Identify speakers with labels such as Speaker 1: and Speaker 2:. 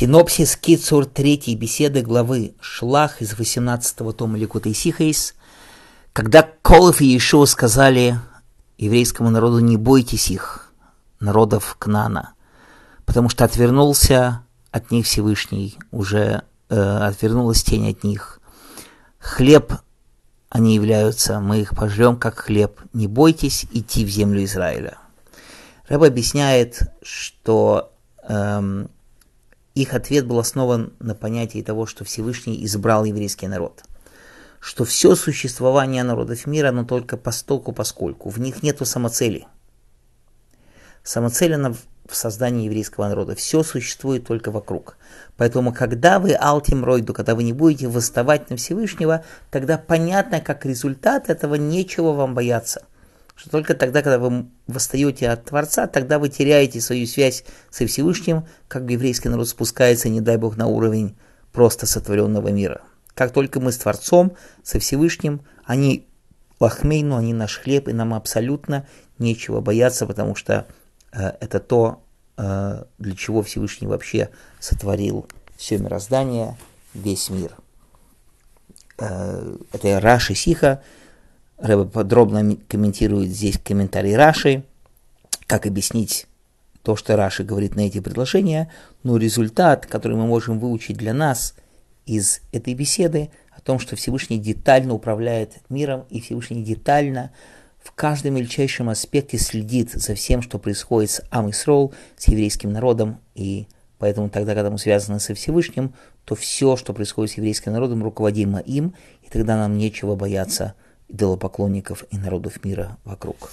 Speaker 1: Синопсис Кицур третьей беседы главы Шлах из 18-го тома Ликута Исихаис, когда Колов и Иешуа сказали еврейскому народу «Не бойтесь их, народов Кнана», потому что отвернулся от них Всевышний, уже э, отвернулась тень от них. Хлеб они являются, мы их пожрем как хлеб. Не бойтесь идти в землю Израиля. Рэб объясняет, что эм, их ответ был основан на понятии того, что Всевышний избрал еврейский народ. Что все существование народов мира, оно только постольку поскольку. В них нету самоцели. Самоцель она в создании еврейского народа. Все существует только вокруг. Поэтому, когда вы алтим ройду, когда вы не будете восставать на Всевышнего, тогда понятно, как результат этого нечего вам бояться что только тогда, когда вы восстаете от Творца, тогда вы теряете свою связь со Всевышним, как еврейский народ спускается, не дай Бог, на уровень просто сотворенного мира. Как только мы с Творцом, со Всевышним, они лахмейну, они наш хлеб, и нам абсолютно нечего бояться, потому что э, это то, э, для чего Всевышний вообще сотворил все мироздание, весь мир. Э, это Раши Сиха, Рэба подробно комментирует здесь комментарий Раши, как объяснить то, что Раши говорит на эти предложения, но результат, который мы можем выучить для нас из этой беседы, о том, что Всевышний детально управляет миром и Всевышний детально в каждом мельчайшем аспекте следит за всем, что происходит с Амисрол, с еврейским народом, и поэтому тогда, когда мы связаны со Всевышним, то все, что происходит с еврейским народом, руководимо им, и тогда нам нечего бояться идолопоклонников и народов мира вокруг.